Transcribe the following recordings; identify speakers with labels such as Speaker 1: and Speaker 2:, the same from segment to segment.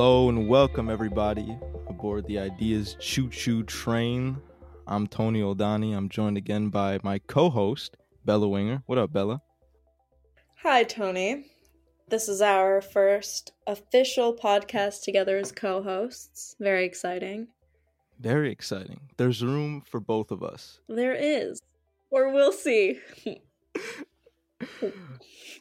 Speaker 1: Hello and welcome everybody aboard the Ideas Choo Choo Train. I'm Tony Oldani. I'm joined again by my co-host Bella Winger. What up, Bella?
Speaker 2: Hi, Tony. This is our first official podcast together as co-hosts. Very exciting.
Speaker 1: Very exciting. There's room for both of us.
Speaker 2: There is. Or we'll see.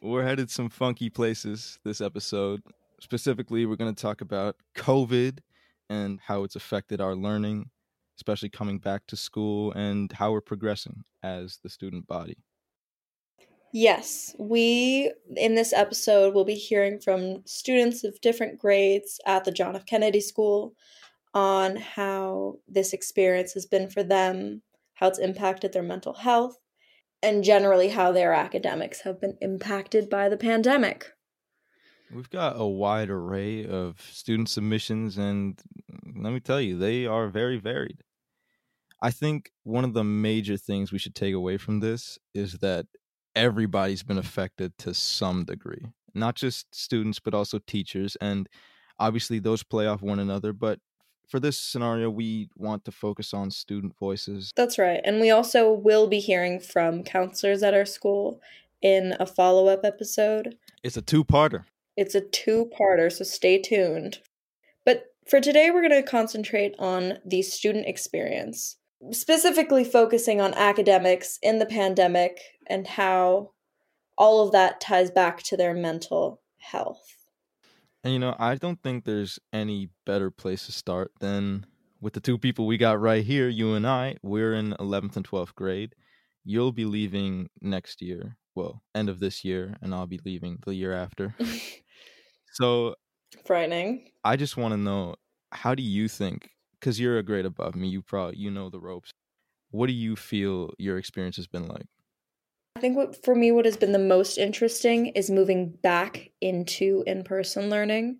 Speaker 1: We're headed some funky places this episode. Specifically, we're going to talk about COVID and how it's affected our learning, especially coming back to school, and how we're progressing as the student body.
Speaker 2: Yes, we in this episode will be hearing from students of different grades at the John F. Kennedy School on how this experience has been for them, how it's impacted their mental health, and generally how their academics have been impacted by the pandemic.
Speaker 1: We've got a wide array of student submissions, and let me tell you, they are very varied. I think one of the major things we should take away from this is that everybody's been affected to some degree, not just students, but also teachers. And obviously, those play off one another. But for this scenario, we want to focus on student voices.
Speaker 2: That's right. And we also will be hearing from counselors at our school in a follow up episode.
Speaker 1: It's a two parter.
Speaker 2: It's a two parter, so stay tuned. But for today, we're going to concentrate on the student experience, specifically focusing on academics in the pandemic and how all of that ties back to their mental health.
Speaker 1: And you know, I don't think there's any better place to start than with the two people we got right here, you and I. We're in 11th and 12th grade. You'll be leaving next year, well, end of this year, and I'll be leaving the year after. so,
Speaker 2: frightening.
Speaker 1: I just want to know how do you think cuz you're a grade above me, you probably you know the ropes. What do you feel your experience has been like?
Speaker 2: I think what for me what has been the most interesting is moving back into in-person learning.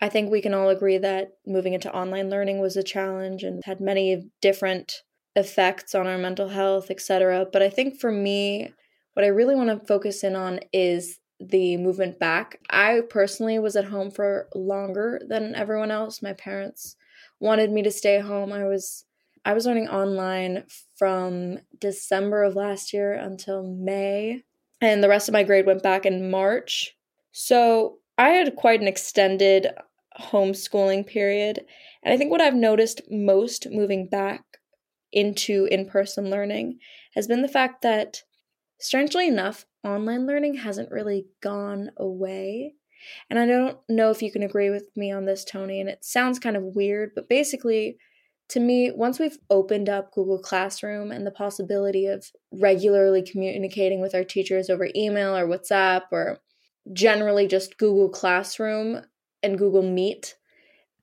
Speaker 2: I think we can all agree that moving into online learning was a challenge and had many different effects on our mental health, etc. But I think for me what I really want to focus in on is the movement back. I personally was at home for longer than everyone else. My parents wanted me to stay home. I was I was learning online from December of last year until May, and the rest of my grade went back in March. So I had quite an extended homeschooling period. And I think what I've noticed most moving back into in person learning has been the fact that, strangely enough, online learning hasn't really gone away. And I don't know if you can agree with me on this, Tony, and it sounds kind of weird, but basically, to me, once we've opened up Google Classroom and the possibility of regularly communicating with our teachers over email or WhatsApp or generally just Google Classroom and Google Meet,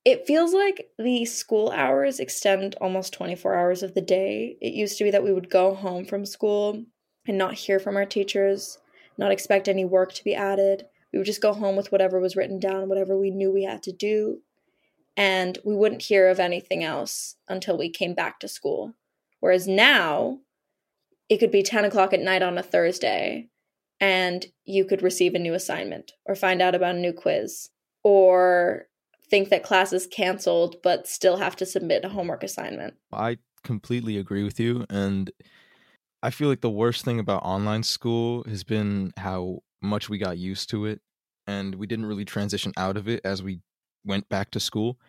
Speaker 2: it feels like the school hours extend almost 24 hours of the day. It used to be that we would go home from school and not hear from our teachers, not expect any work to be added. We would just go home with whatever was written down, whatever we knew we had to do, and we wouldn't hear of anything else until we came back to school. Whereas now, it could be 10 o'clock at night on a Thursday, and you could receive a new assignment or find out about a new quiz or think that class is canceled but still have to submit a homework assignment.
Speaker 1: I completely agree with you. And I feel like the worst thing about online school has been how much we got used to it and we didn't really transition out of it as we went back to school.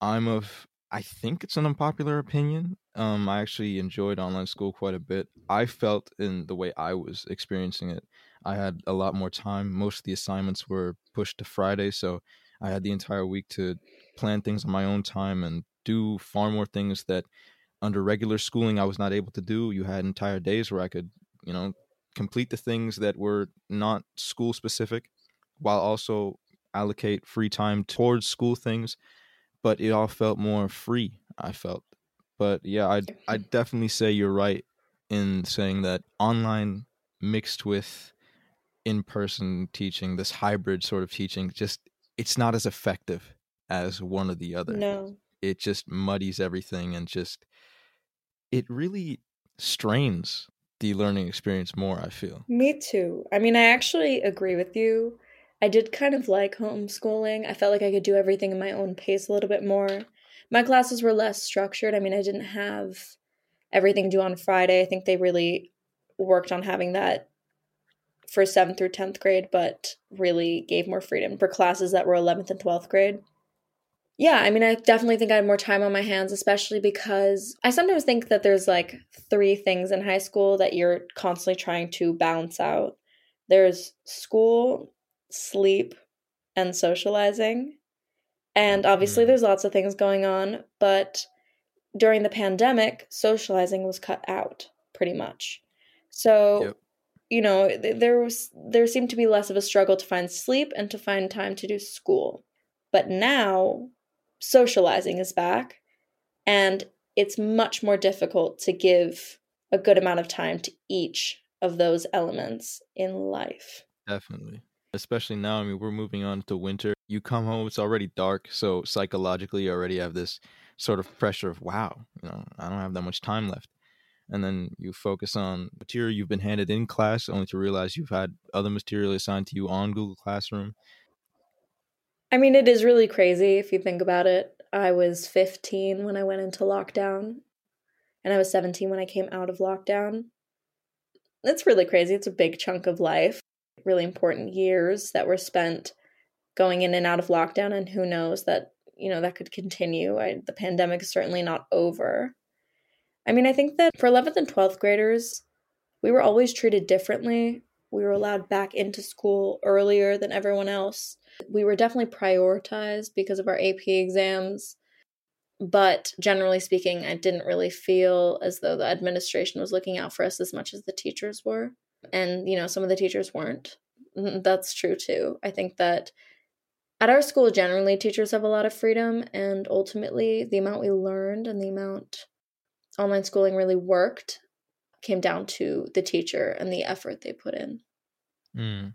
Speaker 1: I'm of I think it's an unpopular opinion. Um, I actually enjoyed online school quite a bit. I felt in the way I was experiencing it, I had a lot more time. Most of the assignments were pushed to Friday, so I had the entire week to plan things on my own time and do far more things that under regular schooling I was not able to do. You had entire days where I could, you know, complete the things that were not school specific while also allocate free time towards school things, but it all felt more free. I felt, but yeah, I I definitely say you're right in saying that online mixed with in person teaching, this hybrid sort of teaching, just it's not as effective as one or the other.
Speaker 2: No,
Speaker 1: it just muddies everything and just it really strains the learning experience more. I feel.
Speaker 2: Me too. I mean, I actually agree with you I did kind of like homeschooling. I felt like I could do everything in my own pace a little bit more. My classes were less structured. I mean, I didn't have everything due on Friday. I think they really worked on having that for 7th through 10th grade, but really gave more freedom for classes that were 11th and 12th grade. Yeah, I mean, I definitely think I had more time on my hands, especially because I sometimes think that there's like three things in high school that you're constantly trying to balance out there's school, sleep, and socializing. And obviously, mm. there's lots of things going on, but during the pandemic, socializing was cut out pretty much. So, yep. you know, there was there seemed to be less of a struggle to find sleep and to find time to do school. But now, socializing is back, and it's much more difficult to give a good amount of time to each of those elements in life.
Speaker 1: Definitely. Especially now, I mean, we're moving on to winter. You come home, it's already dark. So psychologically, you already have this sort of pressure of, wow, you know, I don't have that much time left. And then you focus on material you've been handed in class, only to realize you've had other material assigned to you on Google Classroom.
Speaker 2: I mean, it is really crazy if you think about it. I was 15 when I went into lockdown, and I was 17 when I came out of lockdown it's really crazy. It's a big chunk of life, really important years that were spent going in and out of lockdown, and who knows that you know that could continue. I, the pandemic is certainly not over. I mean, I think that for 11th and 12th graders, we were always treated differently. We were allowed back into school earlier than everyone else. We were definitely prioritized because of our AP exams. But generally speaking, I didn't really feel as though the administration was looking out for us as much as the teachers were. And, you know, some of the teachers weren't. That's true too. I think that at our school, generally, teachers have a lot of freedom, and ultimately, the amount we learned and the amount online schooling really worked came down to the teacher and the effort they put in.
Speaker 1: Mm.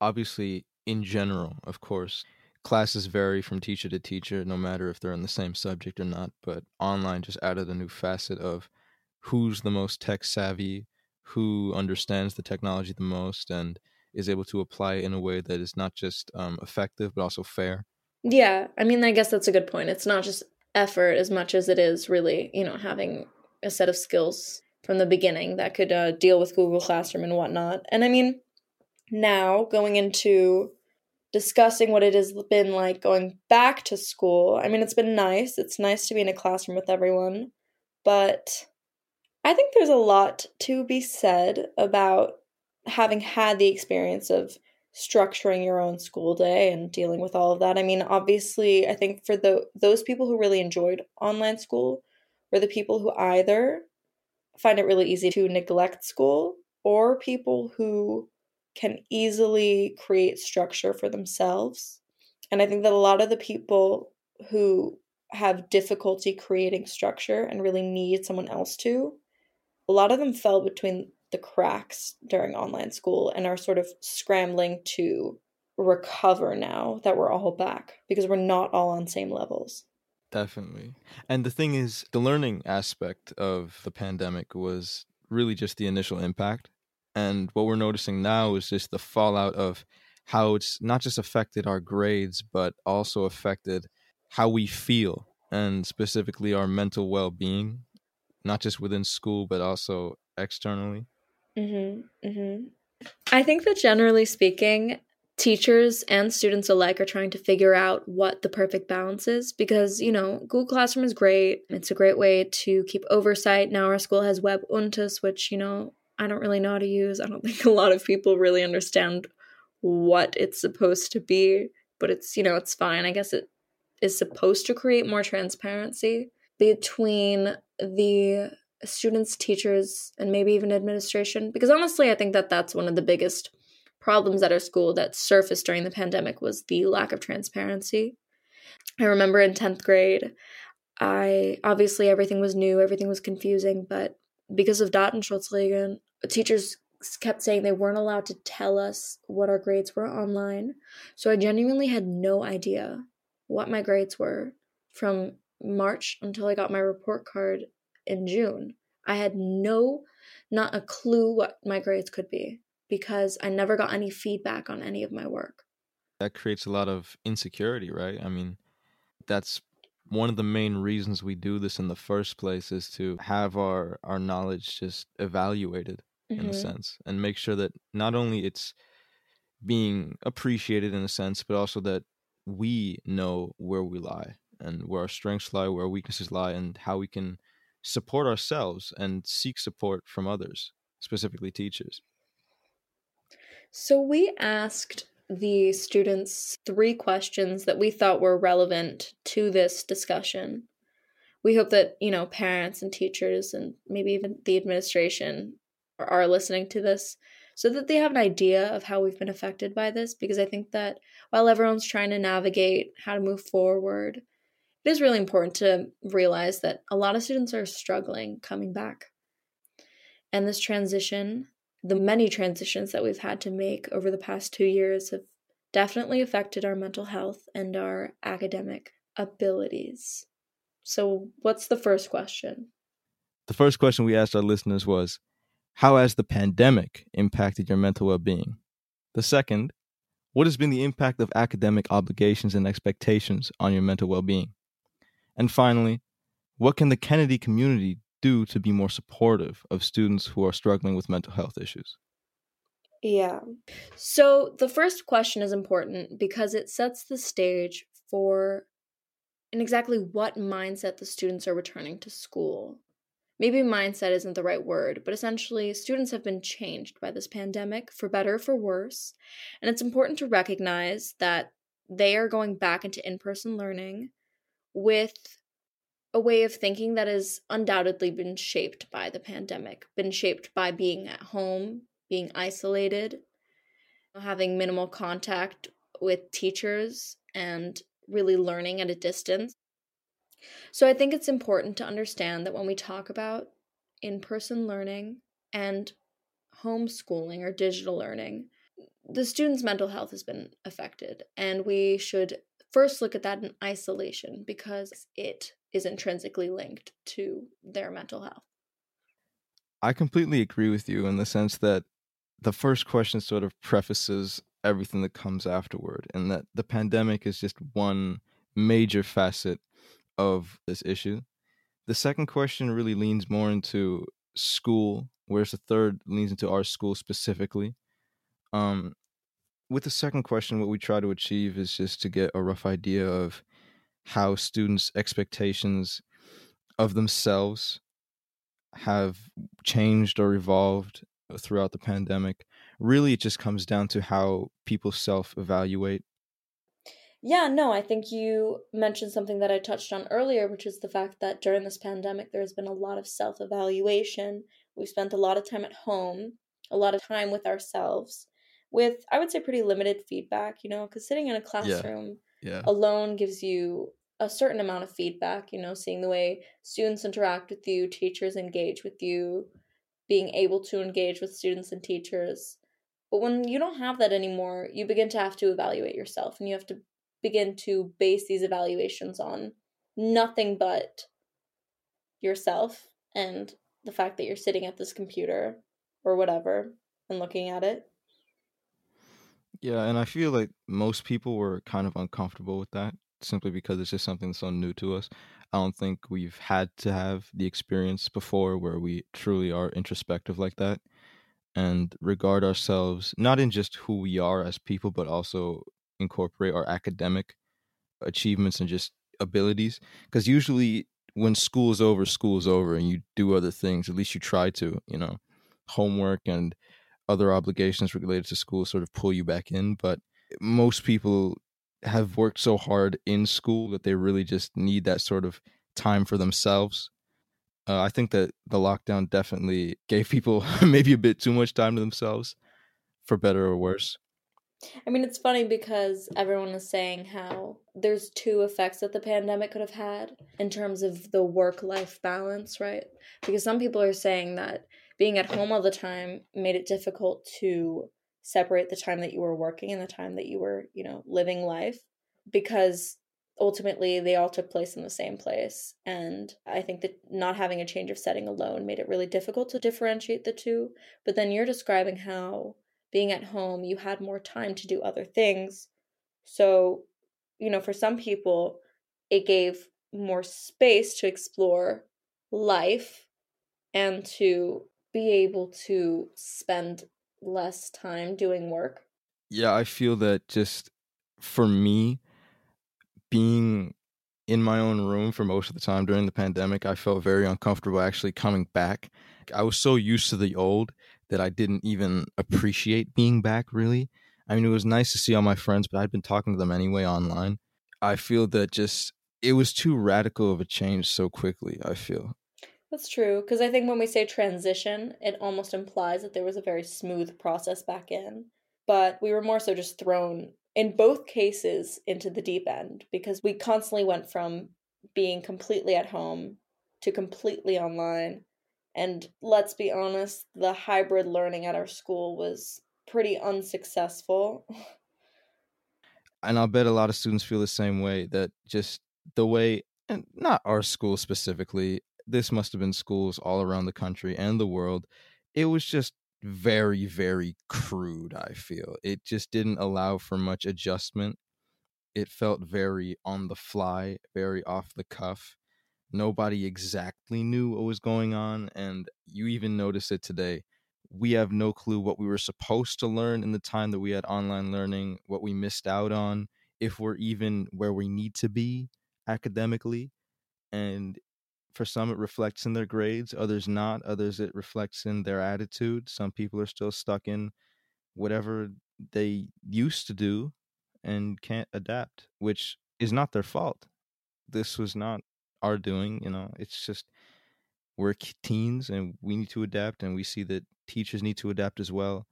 Speaker 1: Obviously, in general, of course, classes vary from teacher to teacher, no matter if they're on the same subject or not. But online just added a new facet of who's the most tech savvy, who understands the technology the most, and is able to apply it in a way that is not just um, effective but also fair.
Speaker 2: Yeah, I mean, I guess that's a good point. It's not just effort as much as it is really, you know, having a set of skills from the beginning that could uh, deal with Google Classroom and whatnot. And I mean, now going into discussing what it has been like going back to school. I mean, it's been nice. It's nice to be in a classroom with everyone, but I think there's a lot to be said about having had the experience of structuring your own school day and dealing with all of that. I mean, obviously, I think for the those people who really enjoyed online school were the people who either find it really easy to neglect school or people who can easily create structure for themselves. And I think that a lot of the people who have difficulty creating structure and really need someone else to, a lot of them fell between the cracks during online school and are sort of scrambling to recover now that we're all back because we're not all on same levels.
Speaker 1: Definitely. And the thing is, the learning aspect of the pandemic was really just the initial impact. And what we're noticing now is just the fallout of how it's not just affected our grades, but also affected how we feel and specifically our mental well being, not just within school, but also externally.
Speaker 2: Mm-hmm, mm-hmm. I think that generally speaking, teachers and students alike are trying to figure out what the perfect balance is because, you know, Google Classroom is great. It's a great way to keep oversight. Now our school has Web Untus, which, you know, I don't really know how to use. I don't think a lot of people really understand what it's supposed to be, but it's, you know, it's fine. I guess it is supposed to create more transparency between the students, teachers, and maybe even administration. Because honestly, I think that that's one of the biggest problems at our school that surfaced during the pandemic was the lack of transparency. I remember in 10th grade, I obviously everything was new, everything was confusing, but because of Datenschutzregeln, teachers kept saying they weren't allowed to tell us what our grades were online. So I genuinely had no idea what my grades were from March until I got my report card in June. I had no, not a clue what my grades could be because I never got any feedback on any of my work.
Speaker 1: that creates a lot of insecurity, right? I mean, that's one of the main reasons we do this in the first place is to have our our knowledge just evaluated mm-hmm. in a mm-hmm. sense and make sure that not only it's being appreciated in a sense but also that we know where we lie and where our strengths lie where our weaknesses lie and how we can support ourselves and seek support from others specifically teachers
Speaker 2: so we asked the students three questions that we thought were relevant to this discussion. We hope that, you know, parents and teachers and maybe even the administration are listening to this so that they have an idea of how we've been affected by this because I think that while everyone's trying to navigate how to move forward, it is really important to realize that a lot of students are struggling coming back. And this transition the many transitions that we've had to make over the past two years have definitely affected our mental health and our academic abilities. So, what's the first question?
Speaker 1: The first question we asked our listeners was How has the pandemic impacted your mental well being? The second, What has been the impact of academic obligations and expectations on your mental well being? And finally, What can the Kennedy community do to be more supportive of students who are struggling with mental health issues?
Speaker 2: Yeah. So the first question is important because it sets the stage for in exactly what mindset the students are returning to school. Maybe mindset isn't the right word, but essentially, students have been changed by this pandemic for better or for worse. And it's important to recognize that they are going back into in person learning with a way of thinking that has undoubtedly been shaped by the pandemic, been shaped by being at home, being isolated, having minimal contact with teachers, and really learning at a distance. So I think it's important to understand that when we talk about in person learning and homeschooling or digital learning, the student's mental health has been affected, and we should first look at that in isolation because it is intrinsically linked to their mental health.
Speaker 1: I completely agree with you in the sense that the first question sort of prefaces everything that comes afterward, and that the pandemic is just one major facet of this issue. The second question really leans more into school, whereas the third leans into our school specifically. Um, with the second question, what we try to achieve is just to get a rough idea of how students' expectations of themselves have changed or evolved throughout the pandemic. Really, it just comes down to how people self evaluate.
Speaker 2: Yeah, no, I think you mentioned something that I touched on earlier, which is the fact that during this pandemic, there's been a lot of self evaluation. We've spent a lot of time at home, a lot of time with ourselves, with, I would say, pretty limited feedback, you know, because sitting in a classroom. Yeah yeah. alone gives you a certain amount of feedback, you know, seeing the way students interact with you, teachers engage with you, being able to engage with students and teachers. But when you don't have that anymore, you begin to have to evaluate yourself and you have to begin to base these evaluations on nothing but yourself and the fact that you're sitting at this computer or whatever and looking at it.
Speaker 1: Yeah, and I feel like most people were kind of uncomfortable with that simply because it's just something so new to us. I don't think we've had to have the experience before where we truly are introspective like that and regard ourselves not in just who we are as people, but also incorporate our academic achievements and just abilities. Because usually when school is over, school is over, and you do other things, at least you try to, you know, homework and other obligations related to school sort of pull you back in. But most people have worked so hard in school that they really just need that sort of time for themselves. Uh, I think that the lockdown definitely gave people maybe a bit too much time to themselves, for better or worse.
Speaker 2: I mean, it's funny because everyone is saying how there's two effects that the pandemic could have had in terms of the work life balance, right? Because some people are saying that being at home all the time made it difficult to separate the time that you were working and the time that you were, you know, living life because ultimately they all took place in the same place. And I think that not having a change of setting alone made it really difficult to differentiate the two. But then you're describing how being at home, you had more time to do other things So, you know, for some people, it gave more space to explore life and to be able to spend less time doing work.
Speaker 1: Yeah, I feel that just for me, being in my own room for most of the time during the pandemic, I felt very uncomfortable actually coming back. I was so used to the old that I didn't even appreciate being back really. I mean, it was nice to see all my friends, but I'd been talking to them anyway online. I feel that just it was too radical of a change so quickly, I feel.
Speaker 2: That's true. Because I think when we say transition, it almost implies that there was a very smooth process back in. But we were more so just thrown, in both cases, into the deep end because we constantly went from being completely at home to completely online. And let's be honest, the hybrid learning at our school was pretty unsuccessful.
Speaker 1: and I'll bet a lot of students feel the same way that just the way, and not our school specifically, this must have been schools all around the country and the world. It was just very, very crude, I feel. It just didn't allow for much adjustment. It felt very on the fly, very off the cuff. Nobody exactly knew what was going on. And you even notice it today. We have no clue what we were supposed to learn in the time that we had online learning, what we missed out on, if we're even where we need to be academically. And for some it reflects in their grades others not others it reflects in their attitude some people are still stuck in whatever they used to do and can't adapt which is not their fault. This was not our doing you know it's just we're teens and we need to adapt and we see that teachers need to adapt as well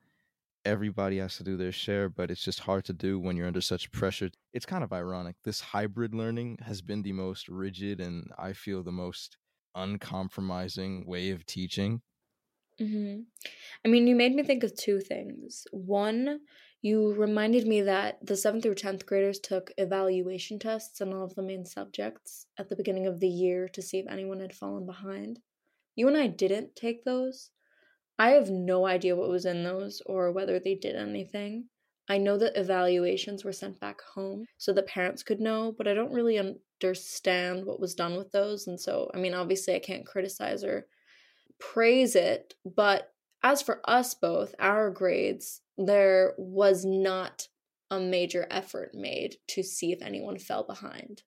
Speaker 1: everybody has to do their share but it's just hard to do when you're under such pressure. It's kind of ironic. This hybrid learning has been the most rigid and i feel the most uncompromising way of teaching.
Speaker 2: Mm-hmm. i mean you made me think of two things. One you reminded me that the 7th through 10th graders took evaluation tests on all of the main subjects at the beginning of the year to see if anyone had fallen behind. You and i didn't take those I have no idea what was in those or whether they did anything. I know that evaluations were sent back home so the parents could know, but I don't really understand what was done with those. And so, I mean, obviously, I can't criticize or praise it, but as for us both, our grades, there was not a major effort made to see if anyone fell behind.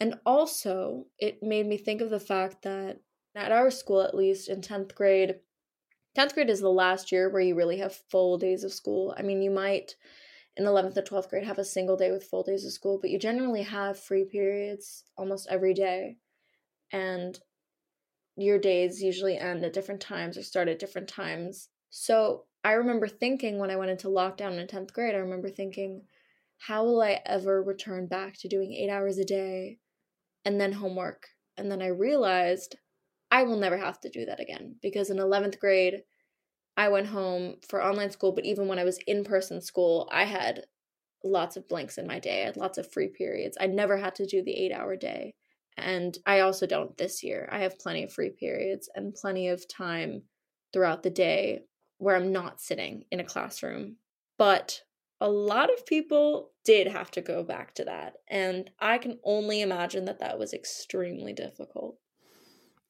Speaker 2: And also, it made me think of the fact that at our school, at least in 10th grade, 10th grade is the last year where you really have full days of school. I mean, you might in 11th or 12th grade have a single day with full days of school, but you generally have free periods almost every day. And your days usually end at different times or start at different times. So I remember thinking when I went into lockdown in 10th grade, I remember thinking, how will I ever return back to doing eight hours a day and then homework? And then I realized I will never have to do that again because in 11th grade, I went home for online school, but even when I was in person school, I had lots of blanks in my day. I had lots of free periods. I never had to do the eight hour day. And I also don't this year. I have plenty of free periods and plenty of time throughout the day where I'm not sitting in a classroom. But a lot of people did have to go back to that. And I can only imagine that that was extremely difficult.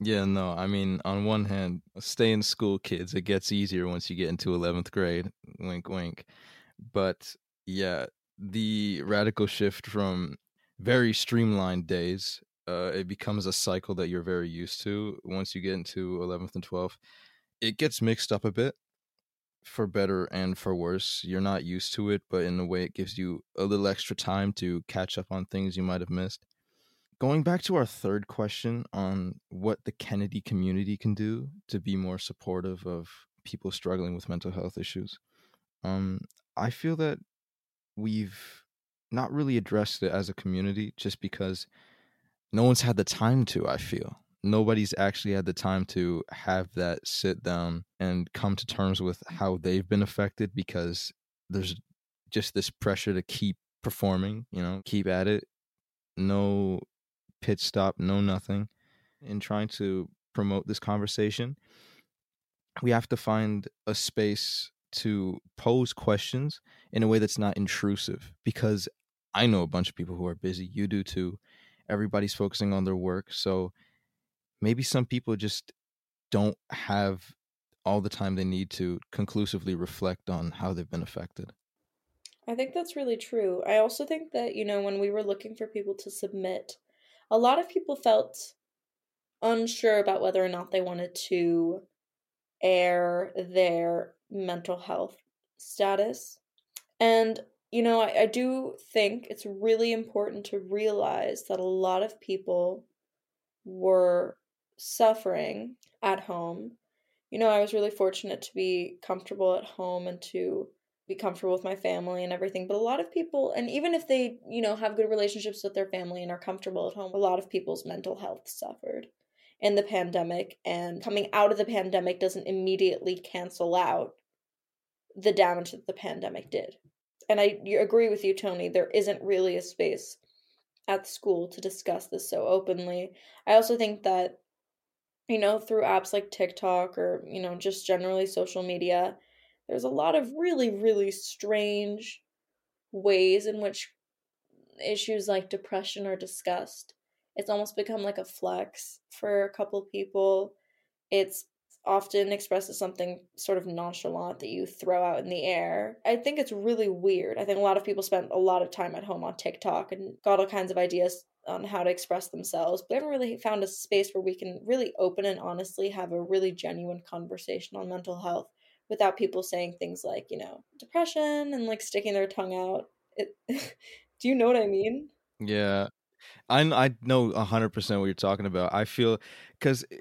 Speaker 1: Yeah, no, I mean, on one hand, stay in school, kids. It gets easier once you get into 11th grade. Wink, wink. But yeah, the radical shift from very streamlined days, uh, it becomes a cycle that you're very used to once you get into 11th and 12th. It gets mixed up a bit for better and for worse. You're not used to it, but in a way, it gives you a little extra time to catch up on things you might have missed going back to our third question on what the Kennedy community can do to be more supportive of people struggling with mental health issues, um, I feel that we've not really addressed it as a community just because no one's had the time to, I feel. Nobody's actually had the time to have that sit down and come to terms with how they've been affected because there's just this pressure to keep performing, you know, keep at it. No pit stop, no nothing, in trying to promote this conversation. We have to find a space to pose questions in a way that's not intrusive because I know a bunch of people who are busy. You do too. Everybody's focusing on their work. So maybe some people just don't have all the time they need to conclusively reflect on how they've been affected.
Speaker 2: I think that's really true. I also think that, you know, when we were looking for people to submit, a lot of people felt unsure about whether or not they wanted to air their mental health status. And, you know, I, I do think it's really important to realize that a lot of people were suffering at home. You know, I was really fortunate to be comfortable at home and to be comfortable with my family and everything. But a lot of people, and even if they, you know, have good relationships with their family and are comfortable at home, a lot of people's mental health suffered in the pandemic. And coming out of the pandemic doesn't immediately cancel out the damage that the pandemic did. And I agree with you, Tony, there isn't really a space at school to discuss this so openly. I also think that, you know, through apps like TikTok or, you know, just generally social media, there's a lot of really, really strange ways in which issues like depression are discussed. It's almost become like a flex for a couple people. It's often expressed as something sort of nonchalant that you throw out in the air. I think it's really weird. I think a lot of people spend a lot of time at home on TikTok and got all kinds of ideas on how to express themselves, but I haven't really found a space where we can really open and honestly have a really genuine conversation on mental health without people saying things like, you know, depression and like sticking their tongue out. It, do you know what I mean?
Speaker 1: Yeah. I I know 100% what you're talking about. I feel cuz eh,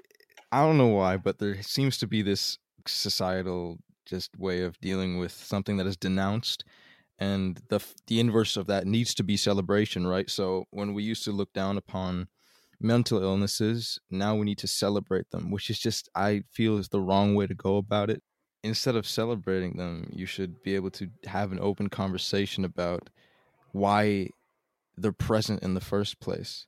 Speaker 1: I don't know why, but there seems to be this societal just way of dealing with something that is denounced and the the inverse of that needs to be celebration, right? So when we used to look down upon mental illnesses, now we need to celebrate them, which is just I feel is the wrong way to go about it instead of celebrating them, you should be able to have an open conversation about why they're present in the first place.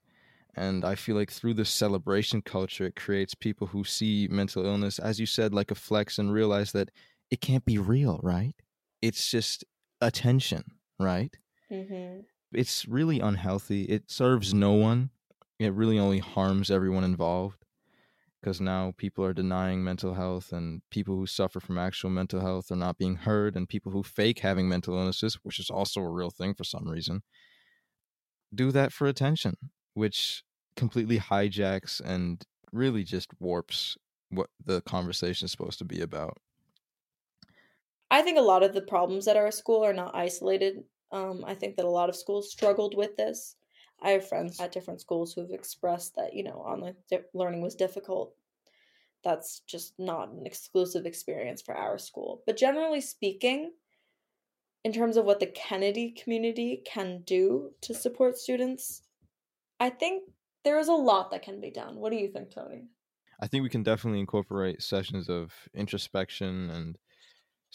Speaker 1: And I feel like through this celebration culture, it creates people who see mental illness, as you said, like a flex and realize that it can't be real, right? It's just attention, right? Mm-hmm. It's really unhealthy. It serves no one. It really only harms everyone involved because now people are denying mental health and people who suffer from actual mental health are not being heard and people who fake having mental illnesses which is also a real thing for some reason do that for attention which completely hijacks and really just warps what the conversation is supposed to be about.
Speaker 2: I think a lot of the problems at our school are not isolated. Um, i think that a lot of schools struggled with this I have friends at different schools who have expressed that, you know, online learning was difficult. That's just not an exclusive experience for our school. But generally speaking, in terms of what the Kennedy community can do to support students, I think there is a lot that can be done. What do you think, Tony?
Speaker 1: I think we can definitely incorporate sessions of introspection and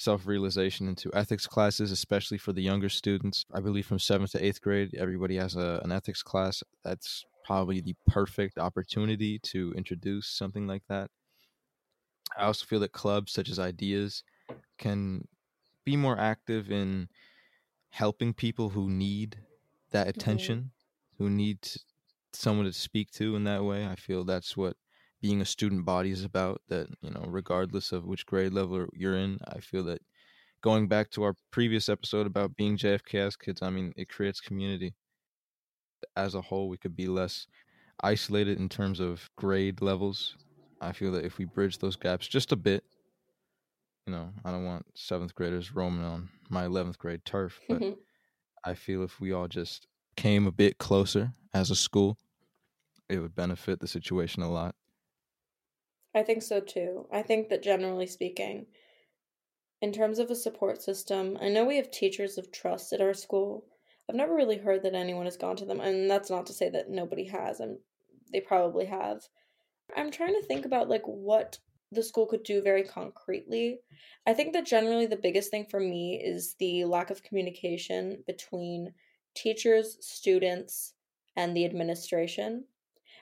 Speaker 1: self realization into ethics classes, especially for the younger students. I believe from seventh to eighth grade, everybody has a, an ethics class. That's probably the perfect opportunity to introduce something like that. I also feel that clubs such as Ideas can be more active in helping people who need that mm-hmm. attention, mm-hmm. who need someone to speak to in that way. I feel that's what being a student body is about that you know regardless of which grade level you're in i feel that going back to our previous episode about being jfks kids i mean it creates community. As a whole we could be less isolated in terms of grade levels. I feel that if we bridge those gaps just a bit you know i don't want seventh graders roaming on my 11th grade turf but i feel if we all just came a bit closer as a school it would benefit the situation a lot
Speaker 2: I think so too. I think that generally speaking, in terms of a support system, I know we have teachers of trust at our school. I've never really heard that anyone has gone to them, and that's not to say that nobody has, and they probably have. I'm trying to think about like what the school could do very concretely. I think that generally the biggest thing for me is the lack of communication between teachers, students, and the administration.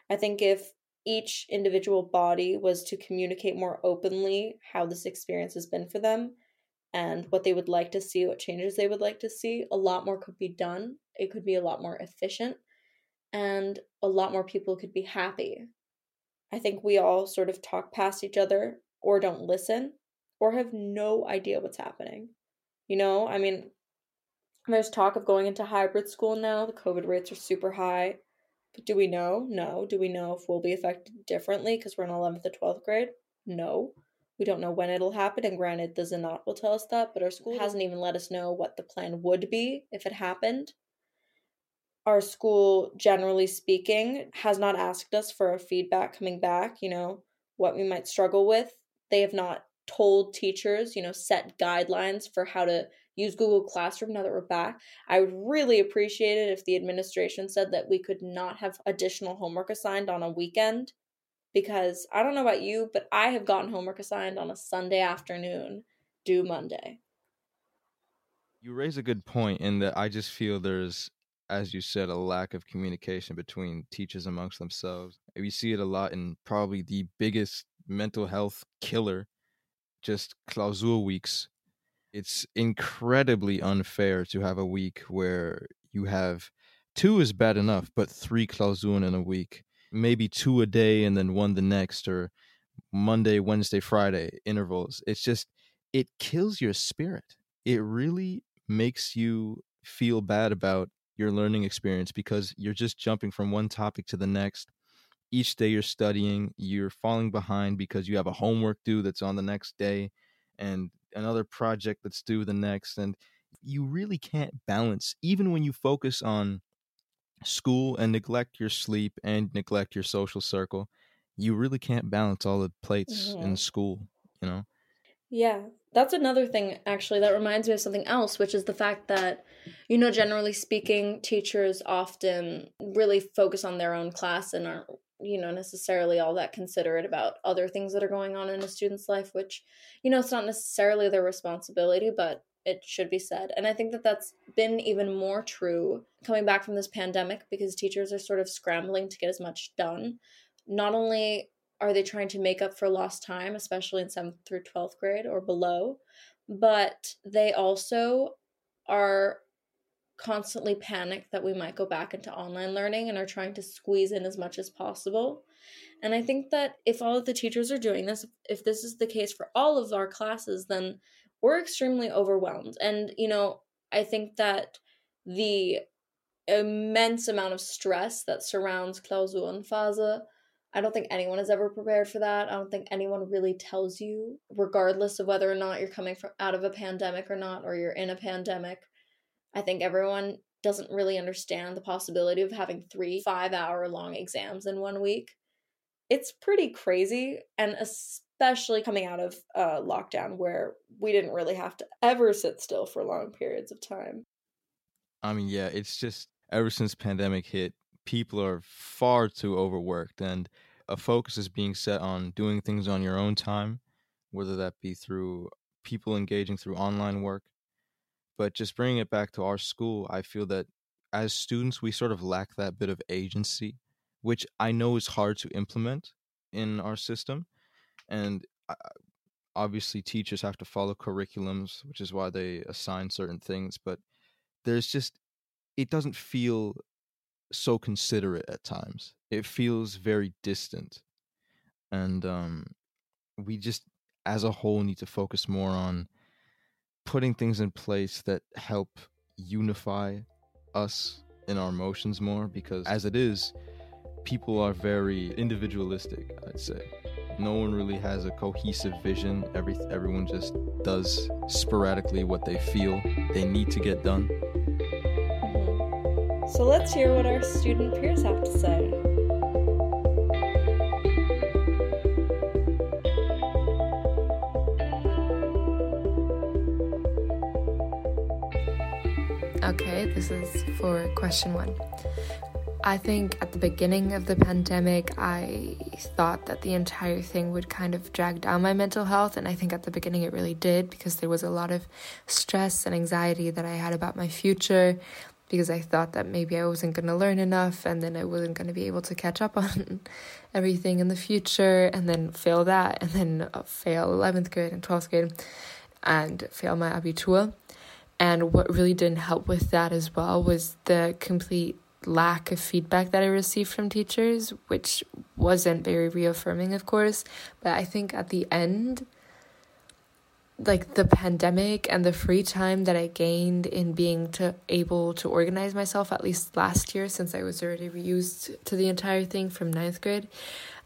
Speaker 2: I think if each individual body was to communicate more openly how this experience has been for them, and what they would like to see, what changes they would like to see, a lot more could be done. It could be a lot more efficient, and a lot more people could be happy. I think we all sort of talk past each other or don't listen or have no idea what's happening. You know, I mean, there's talk of going into hybrid school now. The COVID rates are super high. But do we know? No. Do we know if we'll be affected differently because we're in 11th or 12th grade? No. We don't know when it'll happen, and granted, the Senat will tell us that, but our school hasn't even let us know what the plan would be if it happened. Our school, generally speaking, has not asked us for a feedback coming back, you know, what we might struggle with. They have not told teachers, you know, set guidelines for how to use Google Classroom now that we're back. I would really appreciate it if the administration said that we could not have additional homework assigned on a weekend because I don't know about you, but I have gotten homework assigned on a Sunday afternoon due Monday.
Speaker 1: You raise a good point in that I just feel there's, as you said, a lack of communication between teachers amongst themselves. We see it a lot in probably the biggest mental health killer, just Klausur weeks. It's incredibly unfair to have a week where you have two is bad enough, but three Klausuren in a week maybe two a day and then one the next or Monday, Wednesday, Friday intervals. It's just it kills your spirit. It really makes you feel bad about your learning experience because you're just jumping from one topic to the next. Each day you're studying, you're falling behind because you have a homework due that's on the next day and another project that's due the next and you really can't balance even when you focus on school and neglect your sleep and neglect your social circle, you really can't balance all the plates mm-hmm. in school, you know?
Speaker 2: Yeah, that's another thing actually that reminds me of something else, which is the fact that, you know, generally speaking, teachers often really focus on their own class and aren't, you know, necessarily all that considerate about other things that are going on in a student's life, which, you know, it's not necessarily their responsibility, but it should be said. And I think that that's been even more true coming back from this pandemic because teachers are sort of scrambling to get as much done. Not only are they trying to make up for lost time, especially in 7th through 12th grade or below, but they also are constantly panicked that we might go back into online learning and are trying to squeeze in as much as possible. And I think that if all of the teachers are doing this, if this is the case for all of our classes, then we're extremely overwhelmed. And, you know, I think that the immense amount of stress that surrounds Klausurenphase, I don't think anyone is ever prepared for that. I don't think anyone really tells you, regardless of whether or not you're coming from out of a pandemic or not, or you're in a pandemic. I think everyone doesn't really understand the possibility of having three five hour long exams in one week. It's pretty crazy. And especially coming out of uh, lockdown where we didn't really have to ever sit still for long periods of time.
Speaker 1: I mean, yeah, it's just ever since pandemic hit, people are far too overworked and a focus is being set on doing things on your own time, whether that be through people engaging through online work. But just bringing it back to our school, I feel that as students, we sort of lack that bit of agency, which I know is hard to implement in our system and obviously teachers have to follow curriculums which is why they assign certain things but there's just it doesn't feel so considerate at times. It feels very distant and um we just as a whole need to focus more on putting things in place that help unify us in our emotions more because as it is people are very individualistic i'd say no one really has a cohesive vision. Every everyone just does sporadically what they feel they need to get done.
Speaker 2: Mm-hmm. So let's hear what our student peers have to say.
Speaker 3: Is for question one. I think at the beginning of the pandemic, I thought that the entire thing would kind of drag down my mental health. And I think at the beginning it really did because there was a lot of stress and anxiety that I had about my future because I thought that maybe I wasn't going to learn enough and then I wasn't going to be able to catch up on everything in the future and then fail that and then uh, fail 11th grade and 12th grade. and fail my Abitur. And what really didn't help with that as well was the complete lack of feedback that I received from teachers, which wasn't very reaffirming, of course. But I think at the end, like the pandemic and the free time that I gained in being to able to organize myself at least last year since I was already reused to the entire thing from ninth grade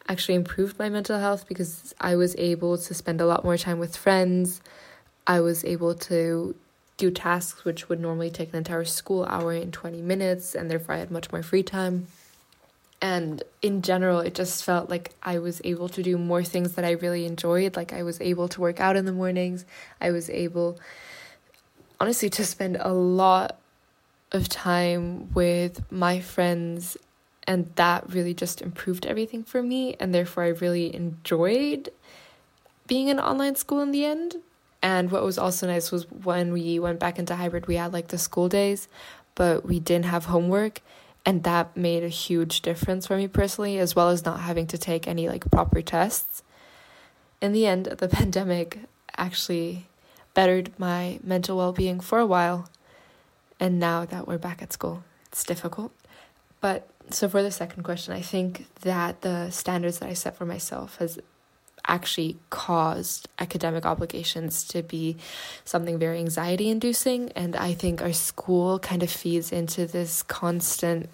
Speaker 3: actually improved my mental health because I was able to spend a lot more time with friends. I was able to do tasks which would normally take an entire school hour in 20 minutes, and therefore I had much more free time. And in general, it just felt like I was able to do more things that I really enjoyed. Like I was able to work out in the mornings, I was able, honestly, to spend a lot of time with my friends and that really just improved everything for me and therefore I really enjoyed being in online school in the end. And what was also nice was when we went back into hybrid, we had like the school days, but we didn't have homework. And that made a huge difference for me personally, as well as not having to take any like proper tests. In the end, the pandemic actually bettered my mental well being for a while. And now that we're back at school, it's difficult. But so for the second question, I think that the standards that I set for myself has actually caused academic obligations to be something very anxiety inducing and i think our school kind of feeds into this constant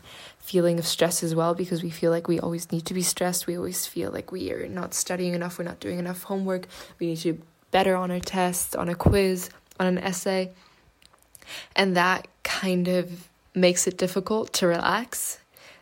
Speaker 3: feeling of stress as well because we feel like we always need to be stressed. We always feel like we are not studying enough we're not doing enough homework. We need to be better on our tests on a quiz on an essay. And that kind of makes it difficult to relax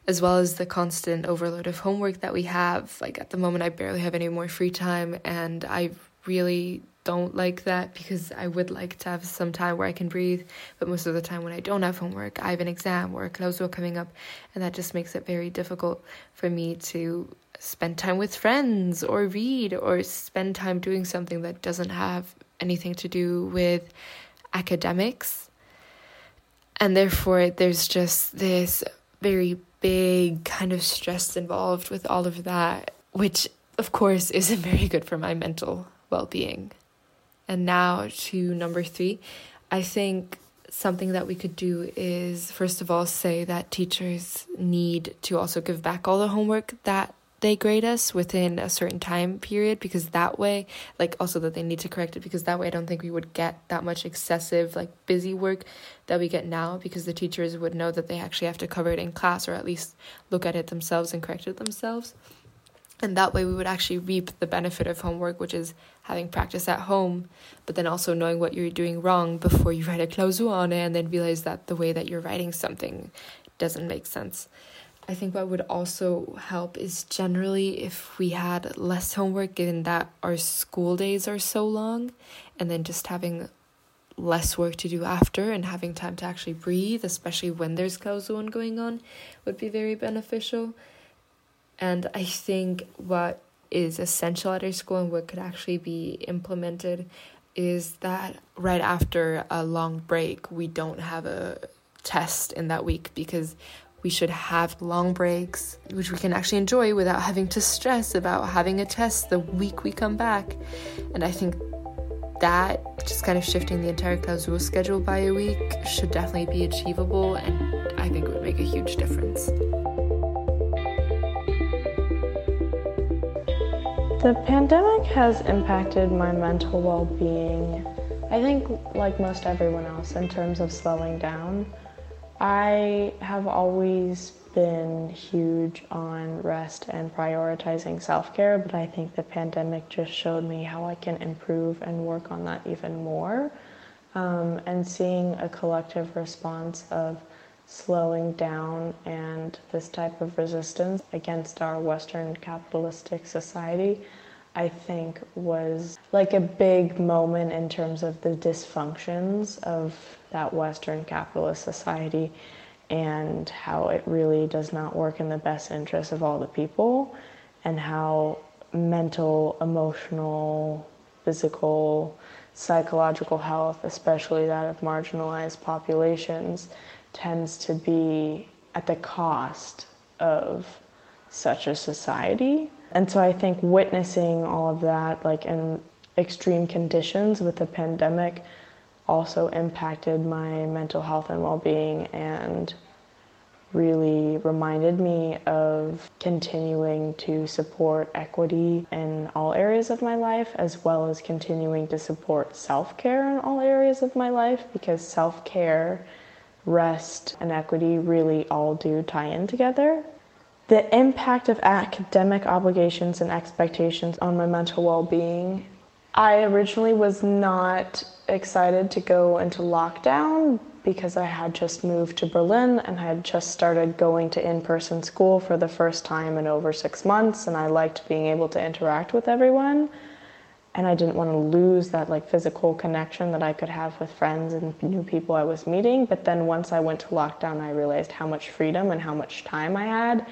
Speaker 3: as well as the constant overload of homework that we have. Like at the moment, I barely have any more free time, and I really don't like that because I would like to have some time where I can breathe. But most of the time, when I don't have homework, I have an exam or a Klausur coming up, and that just makes it very difficult for me to spend time with friends or read or spend time doing something that doesn't have anything to do with academics. And therefore, there's just this very big kind of stress involved with all of that, which of course isn't very good for my mental well being. And now to number three, I think something that we could do is first of all say that teachers need to also give back all the homework that they grade us within a certain time period because that way like also that they need to correct it because that way I don't think we would get that much excessive like busy work that we get now because the teachers would know that they actually have to cover it in class or at least look at it themselves and correct it themselves. And that way we would actually reap the benefit of homework, which is having practice at home, but then also knowing what you're doing wrong before you write a Klausur on it and then realize that the way that you're writing something doesn't make sense. I think what would also help is generally if we had less homework, given that our school days are so long, and then just having less work to do after and having time to actually breathe, especially when there's Klausuren going on, would be very beneficial. And I think what is essential at our school and what could actually be implemented is that right after a long break, we don't have a test in that week because we should have long breaks, which we can actually enjoy without having to stress about having a test the week we come back. And I think that just kind of shifting the entire Klausur schedule by a week should definitely be achievable, and I think it would make a huge difference.
Speaker 4: The pandemic has impacted my mental well being, I think, like most everyone else, in terms of slowing down. I have always been huge on rest and prioritizing self care, but I think the pandemic just showed me how I can improve and work on that even more. Um, and seeing a collective response of slowing down and this type of resistance against our Western capitalistic society, I think was like a big moment in terms of the dysfunctions of that Western capitalist society and how it really does not work in the best interest of all the people and how mental, emotional, physical, psychological health, especially that of marginalized populations, tends to be at the cost of such a society. And so I think witnessing all of that, like, in extreme conditions with the pandemic also impacted my mental health and well being and really reminded me of continuing to support equity in all areas of my life, as well as continuing to support self care in all areas of my life, because self care, rest, and equity really all do tie in together. The impact of academic obligations and expectations on my mental well being. I originally was not excited to go into lockdown because I had just moved to Berlin and I had just started going to in person school for the first time in over six months, and I liked being able to interact with everyone. And I didn't want to lose that like physical connection that I could have with friends and new people I was meeting. But then once I went to lockdown, I realized how much freedom and how much time I had.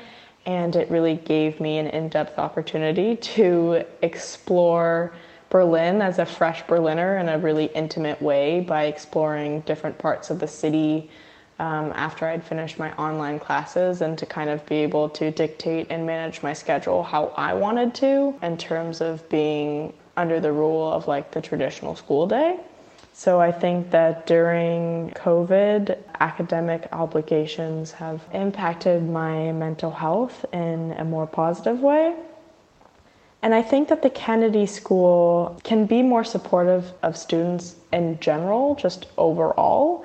Speaker 4: And it really gave me an in depth opportunity to explore Berlin as a fresh Berliner in a really intimate way by exploring different parts of the city um, after I'd finished my online classes and to kind of be able to dictate and manage my schedule how I wanted to in terms of being under the rule of like the traditional school day. So I think that during COVID, academic obligations have impacted my mental health in a more positive way. And I think that the Kennedy School can be more supportive of students in general, just overall,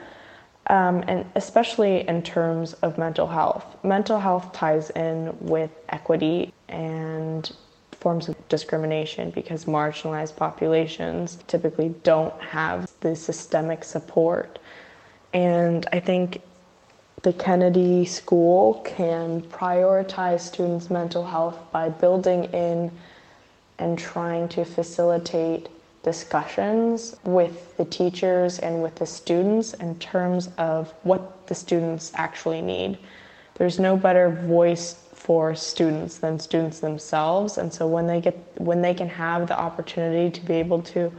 Speaker 4: um, and especially in terms of mental health. Mental health ties in with equity and forms of discrimination because marginalized populations typically don't have the systemic support. And I think the Kennedy School can prioritize students' mental health by building in and trying to facilitate discussions with the teachers and with the students in terms of what the students actually need. There's no better voice for students than students themselves and so when they get when they can have the opportunity to be able to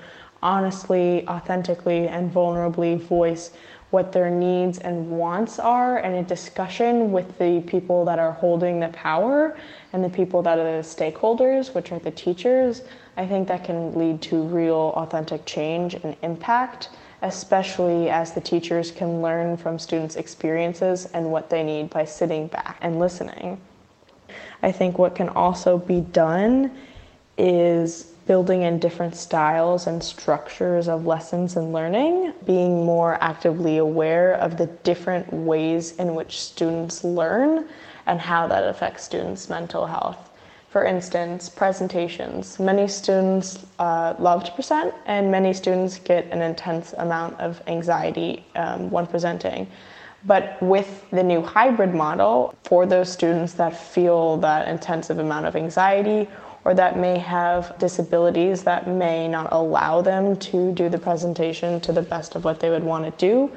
Speaker 4: honestly, authentically and vulnerably voice what their needs and wants are and a discussion with the people that are holding the power and the people that are the stakeholders, which are the teachers, I think that can lead to real authentic change and impact, especially as the teachers can learn from students' experiences and what they need by sitting back and listening. I think what can also be done is building in different styles and structures of lessons and learning, being more actively aware of the different ways in which students learn and how that affects students' mental health. For instance, presentations. Many students uh, love to present, and many students get an intense amount of anxiety um, when presenting. But with the new hybrid model, for those students that feel that intensive amount of anxiety or that may have disabilities that may not allow them to do the presentation to the best of what they would want to do.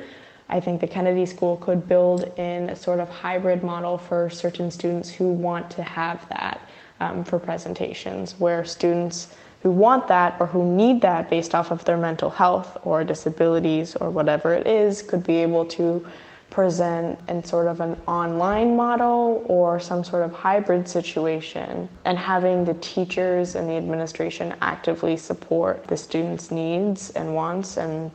Speaker 4: I think the Kennedy School could build in a sort of hybrid model for certain students who want to have that um, for presentations, where students who want that or who need that based off of their mental health or disabilities or whatever it is could be able to present in sort of an online model or some sort of hybrid situation, and having the teachers and the administration actively support the students' needs and wants, and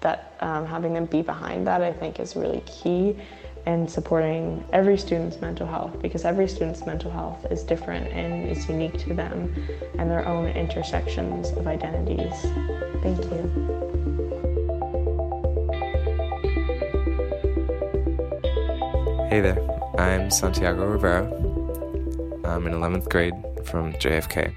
Speaker 4: that um, having them be behind that, I think, is really key in supporting every student's mental health because every student's mental health is different and is unique to them and their own intersections of identities. Thank you.
Speaker 5: Hey there, I'm Santiago Rivera. I'm in 11th grade from JFK.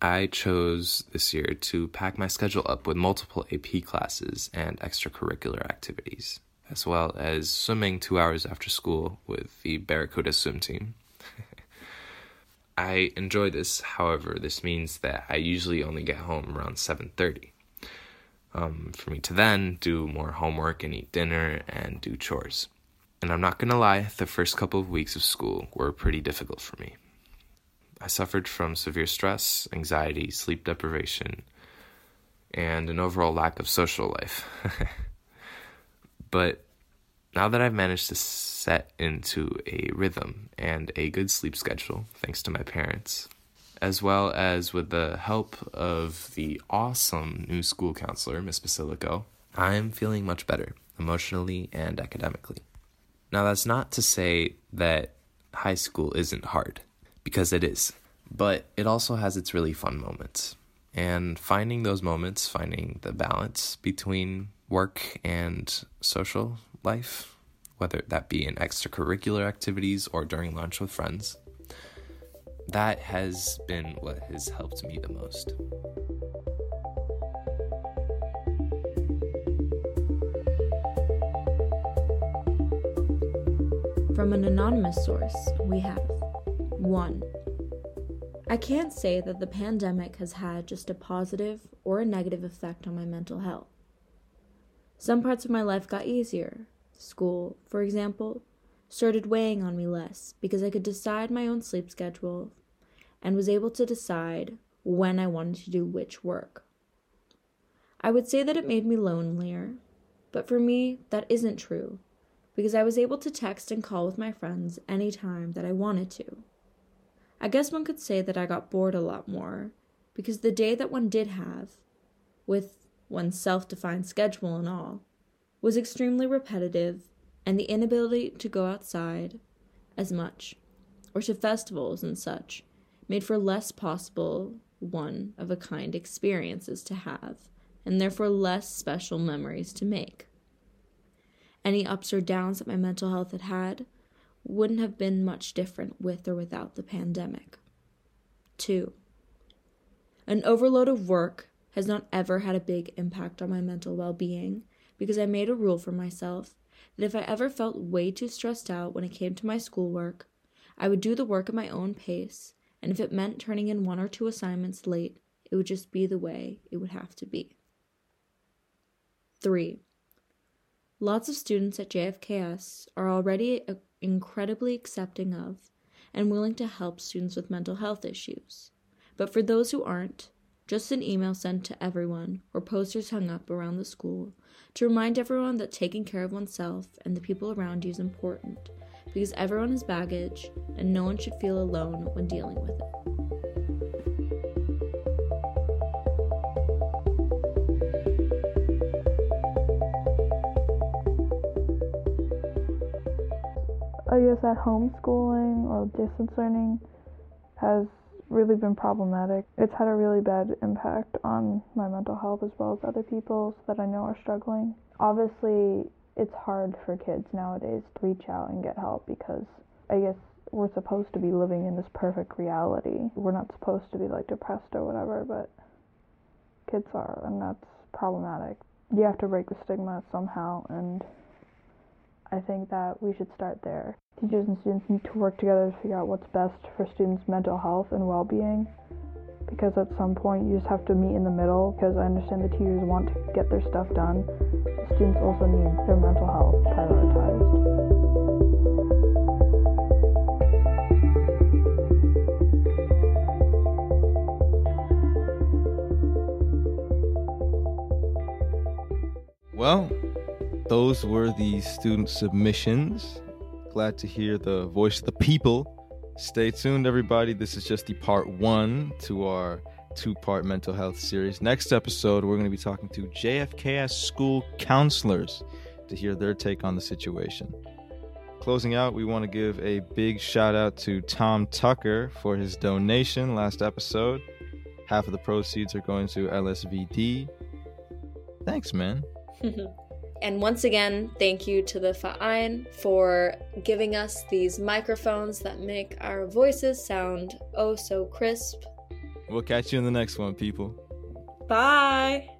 Speaker 5: I chose this year to pack my schedule up with multiple AP classes and extracurricular activities, as well as swimming two hours after school with the Barracuda swim team. I enjoy this, however, this means that I usually only get home around 7:30. Um, for me to then do more homework and eat dinner and do chores. And I'm not gonna lie, the first couple of weeks of school were pretty difficult for me. I suffered from severe stress, anxiety, sleep deprivation, and an overall lack of social life. but now that I've managed to set into a rhythm and a good sleep schedule, thanks to my parents, as well as with the help of the awesome new school counselor, Miss Basilico, I'm feeling much better emotionally and academically. Now, that's not to say that high school isn't hard, because it is, but it also has its really fun moments. And finding those moments, finding the balance between work and social life, whether that be in extracurricular activities or during lunch with friends, that has been what has helped me the most.
Speaker 2: From an anonymous source, we have 1. I can't say that the pandemic has had just a positive or a negative effect on my mental health. Some parts of my life got easier. School, for example, started weighing on me less because I could decide my own sleep schedule and was able to decide when I wanted to do which work. I would say that it made me lonelier, but for me, that isn't true because I was able to text and call with my friends any time that I wanted to. I guess one could say that I got bored a lot more because the day that one did have, with one's self defined schedule and all, was extremely repetitive, and the inability to go outside as much, or to festivals and such, made for less possible one of a kind experiences to have, and therefore less special memories to make. Any ups or downs that my mental health had had wouldn't have been much different with or without the pandemic. 2. An overload of work has not ever had a big impact on my mental well being because I made a rule for myself that if I ever felt way too stressed out when it came to my schoolwork, I would do the work at my own pace, and if it meant turning in one or two assignments late, it would just be the way it would have to be. 3. Lots of students at JFKS are already uh, incredibly accepting of and willing to help students with mental health issues. But for those who aren't, just an email sent to everyone or posters hung up around the school to remind everyone that taking care of oneself and the people around you is important because everyone has baggage and no one should feel alone when dealing with it.
Speaker 6: I guess that homeschooling or distance learning has really been problematic. It's had a really bad impact on my mental health as well as other people's that I know are struggling. Obviously, it's hard for kids nowadays to reach out and get help because I guess we're supposed to be living in this perfect reality. We're not supposed to be like depressed or whatever, but kids are, and that's problematic. You have to break the stigma somehow, and I think that we should start there. Teachers and students need to work together to figure out what's best for students' mental health and well being. Because at some point, you just have to meet in the middle. Because I understand the teachers want to get their stuff done, students also need their mental health prioritized.
Speaker 1: Well, those were the student submissions. Glad to hear the voice of the people. Stay tuned, everybody. This is just the part one to our two part mental health series. Next episode, we're going to be talking to JFKS school counselors to hear their take on the situation. Closing out, we want to give a big shout out to Tom Tucker for his donation last episode. Half of the proceeds are going to LSVD. Thanks, man.
Speaker 7: And once again, thank you to the Verein for giving us these microphones that make our voices sound oh so crisp.
Speaker 1: We'll catch you in the next one, people.
Speaker 7: Bye.